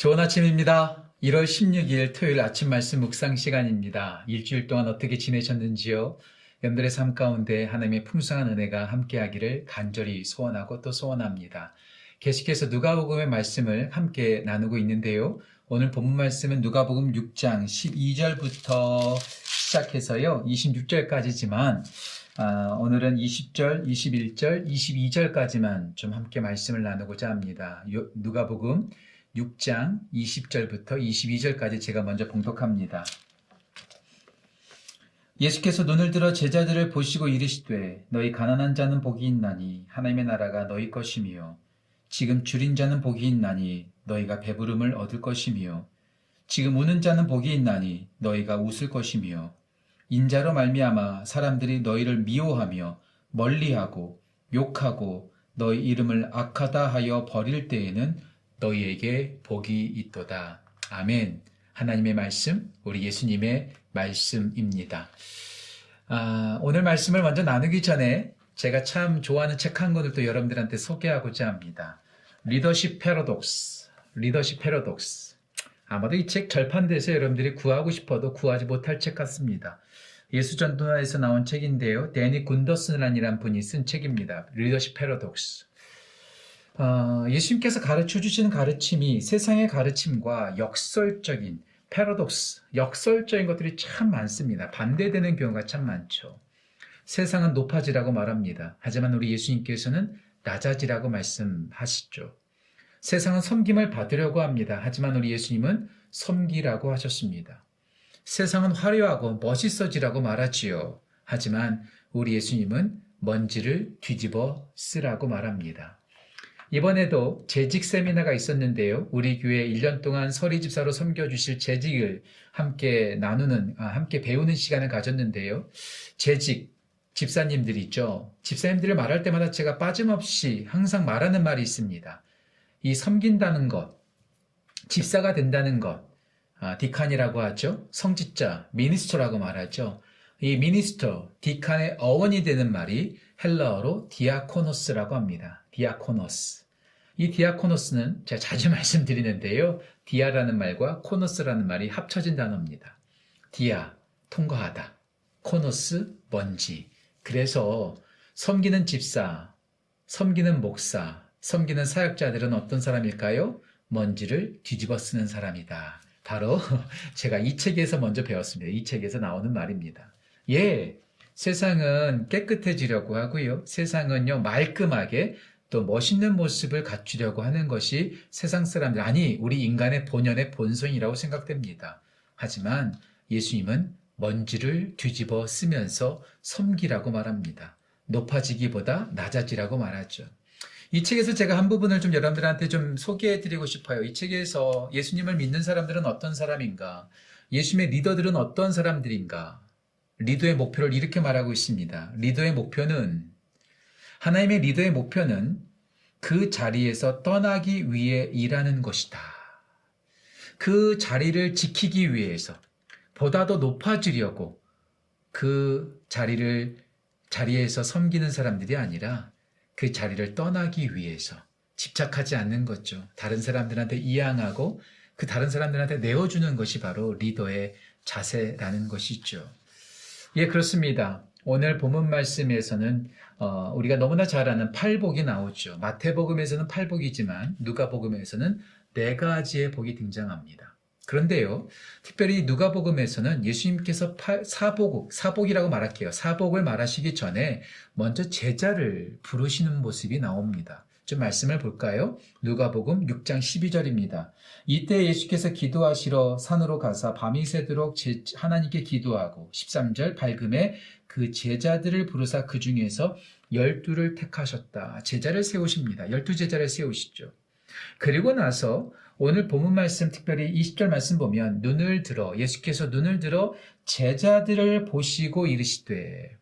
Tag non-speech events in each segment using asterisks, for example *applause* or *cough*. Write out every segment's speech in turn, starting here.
좋은 아침입니다. 1월 16일 토요일 아침 말씀 묵상 시간입니다. 일주일 동안 어떻게 지내셨는지요? 여러분들의 삶 가운데 하나님의 풍성한 은혜가 함께하기를 간절히 소원하고 또 소원합니다. 계속해서 누가복음의 말씀을 함께 나누고 있는데요. 오늘 본문 말씀은 누가복음 6장 12절부터 시작해서요. 26절까지지만 아, 오늘은 20절, 21절, 22절까지만 좀 함께 말씀을 나누고자 합니다. 요- 누가복음 6장 20절부터 22절까지 제가 먼저 봉독합니다. 예수께서 눈을 들어 제자들을 보시고 이르시되 너희 가난한 자는 복이 있나니 하나님의 나라가 너희 것이며 지금 줄인 자는 복이 있나니 너희가 배부름을 얻을 것이며 지금 우는 자는 복이 있나니 너희가 웃을 것이며 인자로 말미암아 사람들이 너희를 미워하며 멀리하고 욕하고 너희 이름을 악하다 하여 버릴 때에는 너희에게 복이 있도다. 아멘. 하나님의 말씀, 우리 예수님의 말씀입니다. 아, 오늘 말씀을 먼저 나누기 전에 제가 참 좋아하는 책 한 권을 또 여러분들한테 소개하고자 합니다. 리더십 패러독스. 리더십 패러독스. 아마도 이 책 절판돼서 여러분들이 구하고 싶어도 구하지 못할 책 같습니다. 예수전도나에서 나온 책인데요. 데니 군더슨이라는 분이 쓴 책입니다. 리더십 패러독스. 어, 예수님께서 가르쳐 주시는 가르침이 세상의 가르침과 역설적인 패러독스, 역설적인 것들이 참 많습니다. 반대되는 경우가 참 많죠. 세상은 높아지라고 말합니다. 하지만 우리 예수님께서는 낮아지라고 말씀하시죠. 세상은 섬김을 받으려고 합니다. 하지만 우리 예수님은 섬기라고 하셨습니다. 세상은 화려하고 멋있어지라고 말하지요. 하지만 우리 예수님은 먼지를 뒤집어 쓰라고 말합니다. 이번에도 재직 세미나가 있었는데요. 우리 교회 1년 동안 서리 집사로 섬겨 주실 재직을 함께 나누는, 아, 함께 배우는 시간을 가졌는데요. 재직, 집사님들 있죠. 집사님들을 말할 때마다 제가 빠짐없이 항상 말하는 말이 있습니다. 이 섬긴다는 것, 집사가 된다는 것, 아, deacon이라고 하죠. 성직자, minister라고 말하죠. 이 minister, deacon의 어원이 되는 말이 헬라어로 διάκονος라고 합니다. διάκονος. 이 διάκονος는 제가 자주 *laughs* 말씀드리는데요. διά라는 말과 κόνος라는 말이 합쳐진 단어입니다. διά, 통과하다. κόνος, 먼지. 그래서 섬기는 집사, 섬기는 목사, 섬기는 사역자들은 어떤 사람일까요? 먼지를 뒤집어 쓰는 사람이다. 바로 *laughs* 제가 이 책에서 먼저 배웠습니다. 이 책에서 나오는 말입니다. 예, 세상은 깨끗해지려고 하고요. 세상은요, 말끔하게 또 멋있는 모습을 갖추려고 하는 것이 세상 사람들, 아니, 우리 인간의 본연의 본성이라고 생각됩니다. 하지만 예수님은 먼지를 뒤집어 쓰면서 섬기라고 말합니다. 높아지기보다 낮아지라고 말하죠. 이 책에서 제가 한 부분을 좀 여러분들한테 좀 소개해 드리고 싶어요. 이 책에서 예수님을 믿는 사람들은 어떤 사람인가? 예수님의 리더들은 어떤 사람들인가? 리더의 목표를 이렇게 말하고 있습니다. 리더의 목표는, 하나님의 리더의 목표는 그 자리에서 떠나기 위해 일하는 것이다. 그 자리를 지키기 위해서 보다 더 높아지려고 그 자리를, 자리에서 섬기는 사람들이 아니라 그 자리를 떠나기 위해서 집착하지 않는 거죠. 다른 사람들한테 이양하고 그 다른 사람들한테 내어주는 것이 바로 리더의 자세라는 것이죠. 예, 그렇습니다. 오늘 본문 말씀에서는 어, 우리가 너무나 잘 아는 팔복이 나오죠. 마태복음에서는 팔복이지만 누가복음에서는 네 가지의 복이 등장합니다. 그런데요, 특별히 누가복음에서는 예수님께서 팔- 사복, 사복이라고 말할게요. 사복을 말하시기 전에 먼저 제자를 부르시는 모습이 나옵니다. 좀 말씀을 볼까요? 누가복음 6장 12절입니다. 이때 예수께서 기도하시러 산으로 가사 밤이 새도록 제- 하나님께 기도하고 13절 밝음에 그 제자들을 부르사 그 중에서 열두를 택하셨다. 제자를 세우십니다. 열두 제자를 세우시죠. 그리고 나서 오늘 본문 말씀 특별히 20절 말씀 보면 눈을 들어 예수께서 눈을 들어 제자들을 보시고 이르시되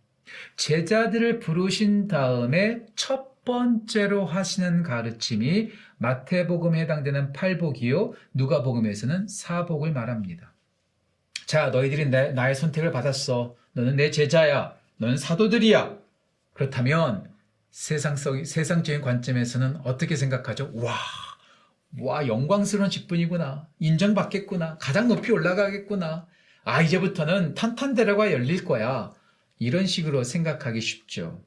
제자들을 부르신 다음에 첫 번째로 하시는 가르침이 마태복음에 해당되는 팔복이요 누가복음에서는 사복을 말합니다. 자, 너희들이 내- 나의 선택을 받았어. 너는 내 제자야. 너는 사도들이야. 그렇다면 세상 속 세상적인 관점에서는 어떻게 생각하죠? 와, 와, 영광스러운 직분이구나. 인정받겠구나. 가장 높이 올라가겠구나. 아, 이제부터는 탄탄대로가 열릴 거야. 이런 식으로 생각하기 쉽죠.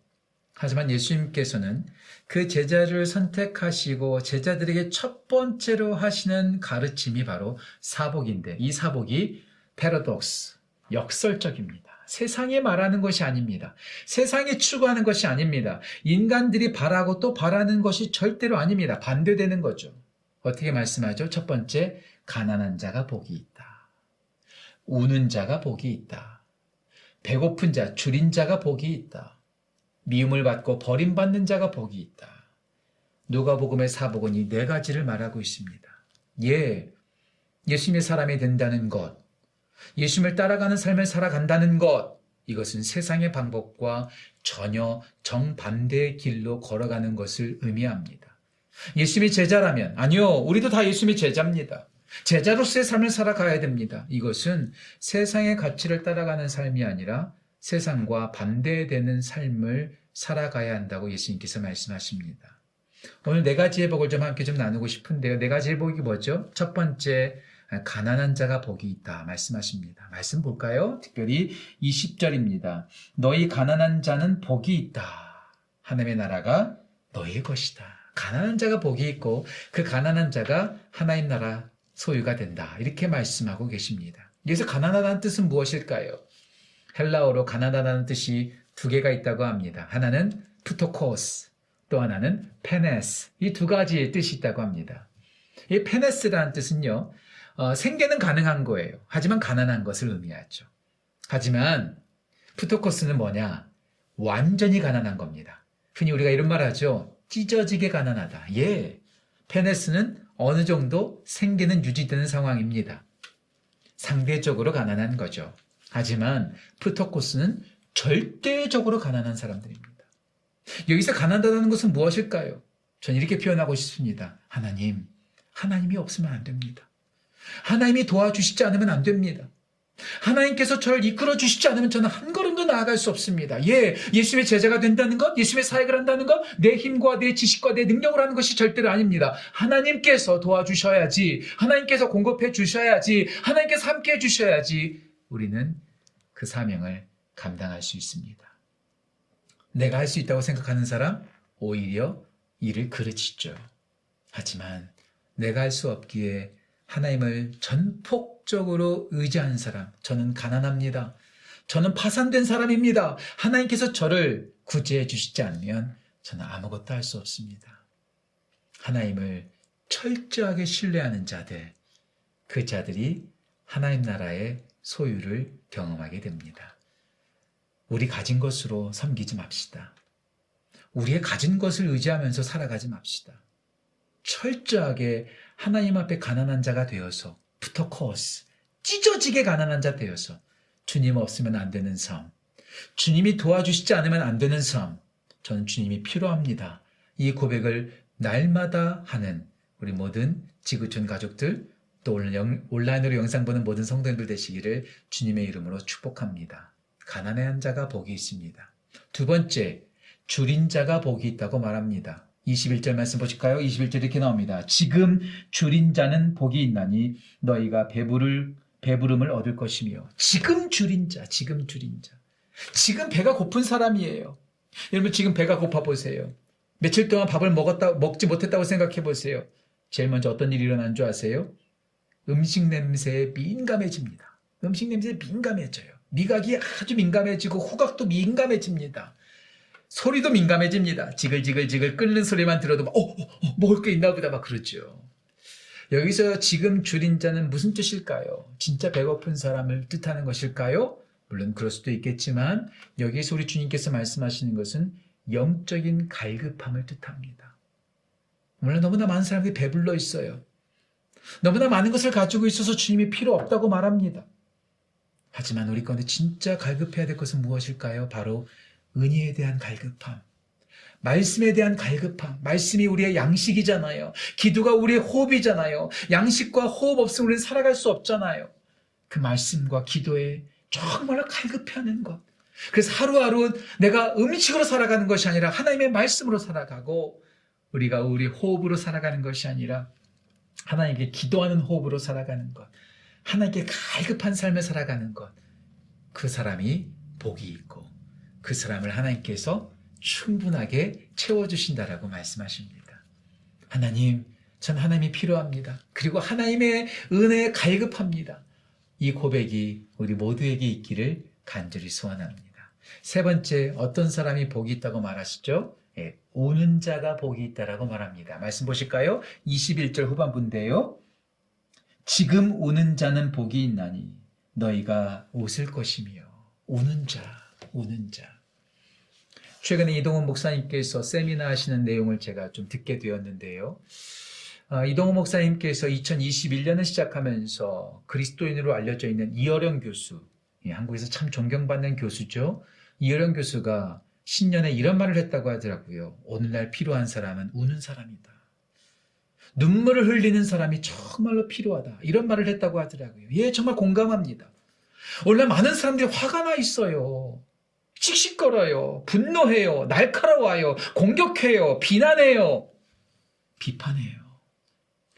하지만 예수님께서는 그 제자를 선택하시고 제자들에게 첫 번째로 하시는 가르침이 바로 사복인데 이 사복이 패러독스, 역설적입니다. 세상에 말하는 것이 아닙니다. 세상에 추구하는 것이 아닙니다. 인간들이 바라고 또 바라는 것이 절대로 아닙니다. 반대되는 거죠. 어떻게 말씀하죠? 첫 번째, 가난한 자가 복이 있다. 우는 자가 복이 있다. 배고픈 자, 줄인 자가 복이 있다. 미움을 받고 버림받는 자가 복이 있다. 누가복음의 사복은 이 네 가지를 말하고 있습니다. 예, 예수님의 사람이 된다는 것, 예수님을 따라가는 삶을 살아간다는 것, 이것은 세상의 방법과 전혀 정반대의 길로 걸어가는 것을 의미합니다. 예수님이 제자라면, 아니요, 우리도 다 예수님이 제자입니다. 제자로서의 삶을 살아가야 됩니다. 이것은 세상의 가치를 따라가는 삶이 아니라 세상과 반대되는 삶을 살아가야 한다고 예수님께서 말씀하십니다. 오늘 네 가지의 복을 좀 함께 좀 나누고 싶은데요. 네 가지의 복이 뭐죠? 첫 번째, 가난한 자가 복이 있다 말씀하십니다. 말씀 볼까요? 특별히 20절입니다. 너희 가난한 자는 복이 있다. 하나님의 나라가 너희의 것이다. 가난한 자가 복이 있고 그 가난한 자가 하나님 나라 소유가 된다. 이렇게 말씀하고 계십니다. 여기서 가난하다는 뜻은 무엇일까요? 헬라어로 가난하다는 뜻이 두 개가 있다고 합니다. 하나는 푸토코스, 또 하나는 페네스. 이 두 가지의 뜻이 있다고 합니다. 이 페네스라는 뜻은요, 어, 생계는 가능한 거예요. 하지만 가난한 것을 의미하죠. 하지만 푸토코스는 뭐냐? 완전히 가난한 겁니다. 흔히 우리가 이런 말 하죠. 찢어지게 가난하다. 예. 페네스는 어느 정도 생계는 유지되는 상황입니다. 상대적으로 가난한 거죠. 하지만 푸토코스는 절대적으로 가난한 사람들입니다. 여기서 가난하다는 것은 무엇일까요? 전 이렇게 표현하고 싶습니다. 하나님, 하나님이 없으면 안 됩니다. 하나님이 도와주시지 않으면 안 됩니다. 하나님께서 저를 이끌어 주시지 않으면 저는 한 걸음도 나아갈 수 없습니다. 예, 예수님의 제자가 된다는 것, 예수님의 사역을 한다는 것, 내 힘과 내 지식과 내 능력을 하는 것이 절대로 아닙니다. 하나님께서 도와주셔야지, 하나님께서 공급해 주셔야지, 하나님께서 함께 해 주셔야지, 우리는 그 사명을 감당할 수 있습니다. 내가 할 수 있다고 생각하는 사람, 오히려 일을 그르치죠. 하지만 내가 할 수 없기에 하나님을 전폭적으로 의지하는 사람, 저는 가난합니다. 저는 파산된 사람입니다. 하나님께서 저를 구제해 주시지 않으면 저는 아무것도 할 수 없습니다. 하나님을 철저하게 신뢰하는 자들, 그 자들이 하나님 나라의 소유를 경험하게 됩니다. 우리 가진 것으로 섬기지 맙시다. 우리의 가진 것을 의지하면서 살아가지 맙시다. 철저하게 하나님 앞에 가난한 자가 되어서 부터코스 찢어지게 가난한 자 되어서 주님 없으면 안 되는 삶 주님이 도와주시지 않으면 안 되는 삶 저는 주님이 필요합니다. 이 고백을 날마다 하는 우리 모든 지구촌 가족들 또 온라인으로 영상 보는 모든 성도님들 되시기를 주님의 이름으로 축복합니다. 가난한 자가 복이 있습니다. 두 번째, 줄인 자가 복이 있다고 말합니다. 21절 말씀 보실까요? 21절 이렇게 나옵니다. 지금 줄인 자는 복이 있나니 너희가 배부를 배부름을 얻을 것이며 지금 줄인 자, 지금 줄인 자. 지금 배가 고픈 사람이에요. 여러분 지금 배가 고파 보세요. 며칠 동안 밥을 먹었다 먹지 못했다고 생각해 보세요. 제일 먼저 어떤 일이 일어난 줄 아세요? 음식 냄새에 민감해집니다. 음식 냄새에 민감해져요. 미각이 아주 민감해지고 후각도 민감해집니다. 소리도 민감해집니다. 지글지글지글 끓는 소리만 들어도 막, 어, 어, 어, 먹을 게 있나 보다 막 그러죠. 여기서 지금 줄인 자는 무슨 뜻일까요? 진짜 배고픈 사람을 뜻하는 것일까요? 물론 그럴 수도 있겠지만 여기서 우리 주님께서 말씀하시는 것은 영적인 갈급함을 뜻합니다. 물론 너무나 많은 사람들이 배불러 있어요. 너무나 많은 것을 가지고 있어서 주님이 필요 없다고 말합니다. 하지만 우리 가운데 진짜 갈급해야 될 것은 무엇일까요? 바로 은혜에 대한 갈급함. 말씀에 대한 갈급함. 말씀이 우리의 양식이잖아요. 기도가 우리의 호흡이잖아요. 양식과 호흡 없으면 우리는 살아갈 수 없잖아요. 그 말씀과 기도에 정말로 갈급해하는 것. 그래서 하루하루 내가 음식으로 살아가는 것이 아니라 하나님의 말씀으로 살아가고 우리가 우리 호흡으로 살아가는 것이 아니라 하나님께 기도하는 호흡으로 살아가는 것, 하나님께 갈급한 삶을 살아가는 것, 그 사람이 복이 있고 그 사람을 하나님께서 충분하게 채워주신다라고 말씀하십니다. 하나님, 전 하나님이 필요합니다. 그리고 하나님의 은혜에 갈급합니다. 이 고백이 우리 모두에게 있기를 간절히 소원합니다. 세 번째, 어떤 사람이 복이 있다고 말하시죠? 예, 우는 자가 복이 있다라고 말합니다. 말씀 보실까요? 21절 후반부인데요. 지금 우는 자는 복이 있나니 너희가 웃을 것이며 우는 자, 우는 자. 최근에 이동훈 목사님께서 세미나 하시는 내용을 제가 좀 듣게 되었는데요. 아, 이동훈 목사님께서 2021년을 시작하면서 그리스도인으로 알려져 있는 이어령 교수, 예, 한국에서 참 존경받는 교수죠. 이어령 교수가 신년에 이런 말을 했다고 하더라고요. 오늘날 필요한 사람은 우는 사람이다. 눈물을 흘리는 사람이 정말로 필요하다. 이런 말을 했다고 하더라고요. 예, 정말 공감합니다. 원래 많은 사람들이 화가 나 있어요. 씩씩거려요. 분노해요. 날카로워요. 공격해요. 비난해요. 비판해요.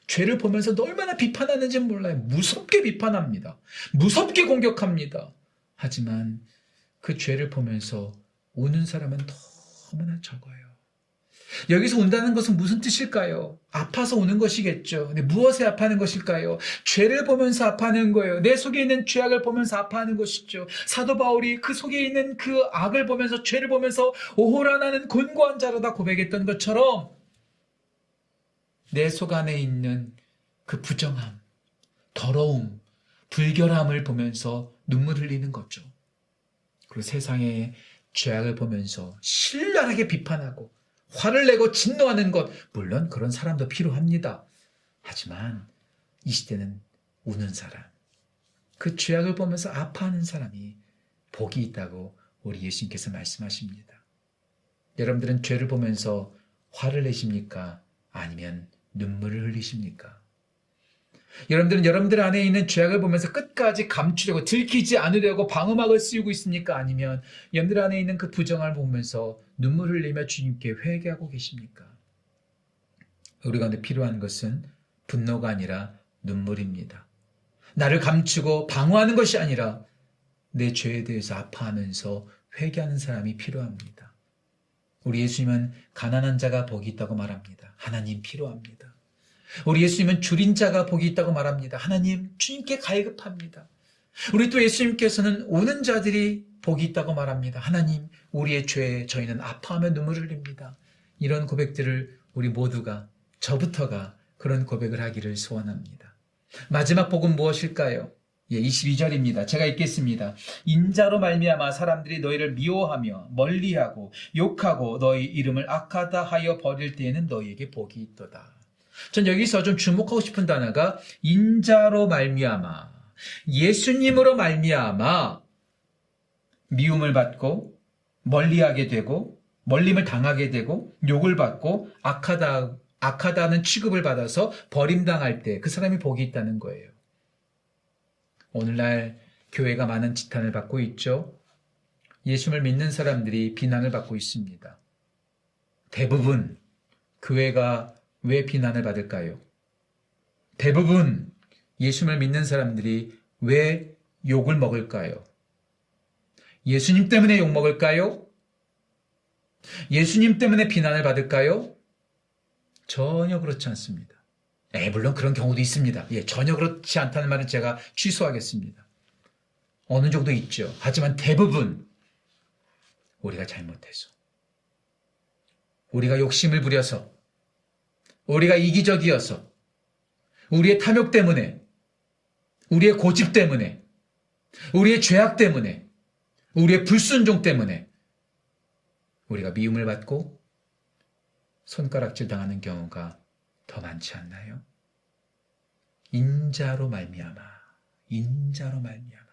죄를 보면서 얼마나 비판하는지 몰라요. 무섭게 비판합니다. 무섭게 공격합니다. 하지만 그 죄를 보면서 우는 사람은 너무나 적어요. 여기서 운다는 것은 무슨 뜻일까요? 아파서 우는 것이겠죠. 근데 무엇에 아파하는 것일까요? 죄를 보면서 아파하는 거예요. 내 속에 있는 죄악을 보면서 아파하는 것이죠. 사도 바울이 그 속에 있는 그 악을 보면서 죄를 보면서 오호라 나는 곤고한 자로다 고백했던 것처럼 내 속 안에 있는 그 부정함, 더러움, 불결함을 보면서 눈물 흘리는 거죠. 그리고 세상의 죄악을 보면서 신랄하게 비판하고 화를 내고 진노하는 것, 물론 그런 사람도 필요합니다. 하지만 이 시대는 우는 사람, 그 죄악을 보면서 아파하는 사람이 복이 있다고 우리 예수님께서 말씀하십니다. 여러분들은 죄를 보면서 화를 내십니까? 아니면 눈물을 흘리십니까? 여러분들은 여러분들 안에 있는 죄악을 보면서 끝까지 감추려고 들키지 않으려고 방어막을 씌우고 있습니까? 아니면 여러분들 안에 있는 그 부정을 보면서 눈물 흘리며 주님께 회개하고 계십니까? 우리 가운데 필요한 것은 분노가 아니라 눈물입니다. 나를 감추고 방어하는 것이 아니라 내 죄에 대해서 아파하면서 회개하는 사람이 필요합니다. 우리 예수님은 가난한 자가 복이 있다고 말합니다. 하나님 필요합니다. 우리 예수님은 줄인 자가 복이 있다고 말합니다. 하나님 주님께 갈급합니다. 우리 또 예수님께서는 오는 자들이 복이 있다고 말합니다. 하나님 우리의 죄에 저희는 아파하며 눈물을 흘립니다. 이런 고백들을 우리 모두가 저부터가 그런 고백을 하기를 소원합니다. 마지막 복은 무엇일까요? 예, 22절입니다. 제가 읽겠습니다. 인자로 말미암아 사람들이 너희를 미워하며 멀리하고 욕하고 너희 이름을 악하다 하여 버릴 때에는 너희에게 복이 있도다. 전 여기서 좀 주목하고 싶은 단어가 인자로 말미암아 예수님으로 말미암아 미움을 받고 멀리하게 되고 멀림을 당하게 되고 욕을 받고 악하다 악하다는 취급을 받아서 버림당할 때 그 사람이 복이 있다는 거예요. 오늘날 교회가 많은 지탄을 받고 있죠. 예수를 믿는 사람들이 비난을 받고 있습니다. 대부분 교회가 왜 비난을 받을까요? 대부분 예수를 믿는 사람들이 왜 욕을 먹을까요? 예수님 때문에 욕 먹을까요? 예수님 때문에 비난을 받을까요? 전혀 그렇지 않습니다. 에, 물론 그런 경우도 있습니다. 예, 전혀 그렇지 않다는 말은 제가 취소하겠습니다. 어느 정도 있죠. 하지만 대부분 우리가 잘못해서 우리가 욕심을 부려서 우리가 이기적이어서 우리의 탐욕 때문에 우리의 고집 때문에 우리의 죄악 때문에 우리의 불순종 때문에 우리가 미움을 받고 손가락질 당하는 경우가 더 많지 않나요? 인자로 말미암아 인자로 말미암아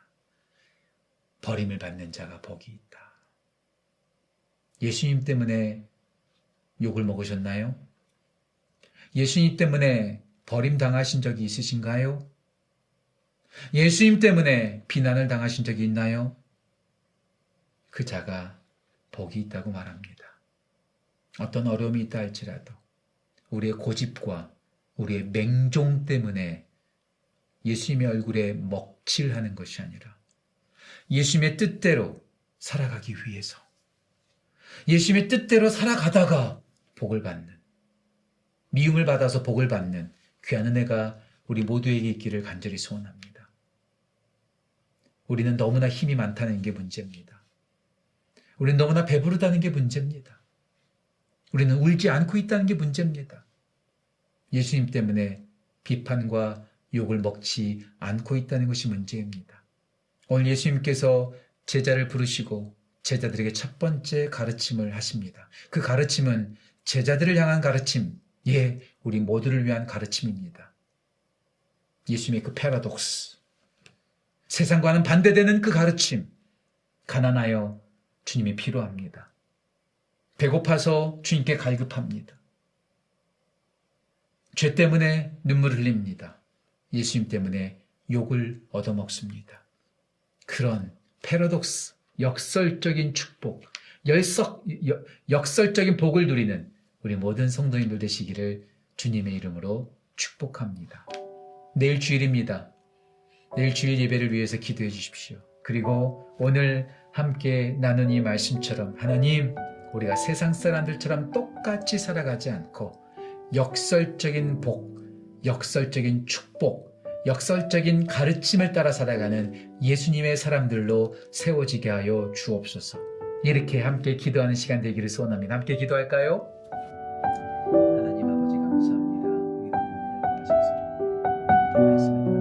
버림을 받는 자가 복이 있다. 예수님 때문에 욕을 먹으셨나요? 예수님 때문에 버림당하신 적이 있으신가요? 예수님 때문에 비난을 당하신 적이 있나요? 그 자가 복이 있다고 말합니다. 어떤 어려움이 있다 할지라도 우리의 고집과 우리의 맹종 때문에 예수님의 얼굴에 먹칠하는 것이 아니라 예수님의 뜻대로 살아가기 위해서 예수님의 뜻대로 살아가다가 복을 받는 미움을 받아서 복을 받는 귀한 은혜가 우리 모두에게 있기를 간절히 소원합니다. 우리는 너무나 힘이 많다는 게 문제입니다. 우리는 너무나 배부르다는 게 문제입니다. 우리는 울지 않고 있다는 게 문제입니다. 예수님 때문에 비판과 욕을 먹지 않고 있다는 것이 문제입니다. 오늘 예수님께서 제자를 부르시고 제자들에게 첫 번째 가르침을 하십니다. 그 가르침은 제자들을 향한 가르침, 예, 우리 모두를 위한 가르침입니다. 예수님의 그 패러독스, 세상과는 반대되는 그 가르침, 가난하여 주님이 필요합니다. 배고파서 주님께 갈급합니다. 죄 때문에 눈물 흘립니다. 예수님 때문에 욕을 얻어먹습니다. 그런 패러독스, 역설적인 축복, 열석, 여- 역설적인 복을 누리는 우리 모든 성도님들 되시기를 주님의 이름으로 축복합니다. 내일 주일입니다. 내일 주일 예배를 위해서 기도해 주십시오. 그리고 오늘 함께 나눈 이 말씀처럼 하나님, 우리가 세상 사람들처럼 똑같이 살아가지 않고 역설적인 복, 역설적인 축복, 역설적인 가르침을 따라 살아가는 예수님의 사람들로 세워지게 하여 주옵소서. 이렇게 함께 기도하는 시간 되기를 소원합니다. 함께 기도할까요? 하나님 아버지 감사합니다. 우리 모두를 도와주셔서 함께 말씀을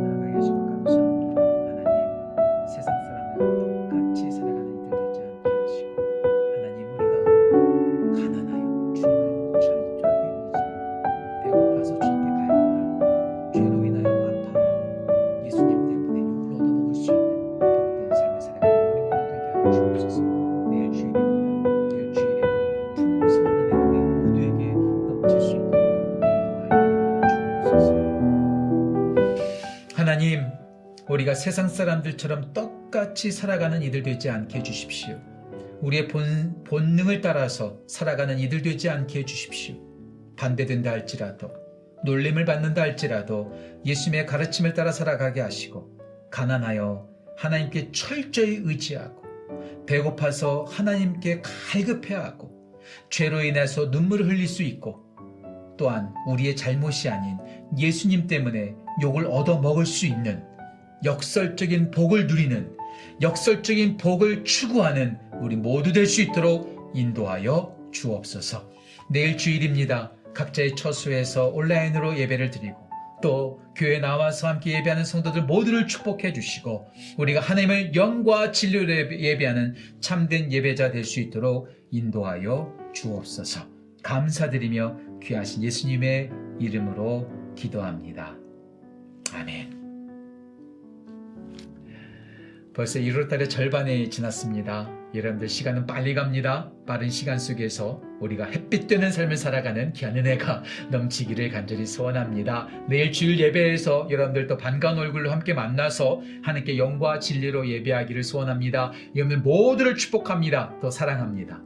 세상 사람들처럼 똑같이 살아가는 이들 되지 않게 해주십시오. 우리의 본, 본능을 따라서 살아가는 이들 되지 않게 해주십시오. 반대된다 할지라도 놀림을 받는다 할지라도 예수님의 가르침을 따라 살아가게 하시고 가난하여 하나님께 철저히 의지하고 배고파서 하나님께 갈급해하고 죄로 인해서 눈물을 흘릴 수 있고 또한 우리의 잘못이 아닌 예수님 때문에 욕을 얻어 먹을 수 있는 역설적인 복을 누리는 역설적인 복을 추구하는 우리 모두 될 수 있도록 인도하여 주옵소서. 내일 주일입니다. 각자의 처소에서 온라인으로 예배를 드리고 또 교회 나와서 함께 예배하는 성도들 모두를 축복해 주시고 우리가 하나님을 영과 진리로 예배- 예배하는 참된 예배자 될 수 있도록 인도하여 주옵소서. 감사드리며 귀하신 예수님의 이름으로 기도합니다. 아멘. 벌써 1월달의 절반이 지났습니다. 여러분들 시간은 빨리 갑니다. 빠른 시간 속에서 우리가 햇빛 되는 삶을 살아가는 귀한 은혜가 넘치기를 간절히 소원합니다. 내일 주일 예배에서 여러분들도 반가운 얼굴로 함께 만나서 하나님께 영과 진리로 예배하기를 소원합니다. 여러분들 모두를 축복합니다. 또 사랑합니다.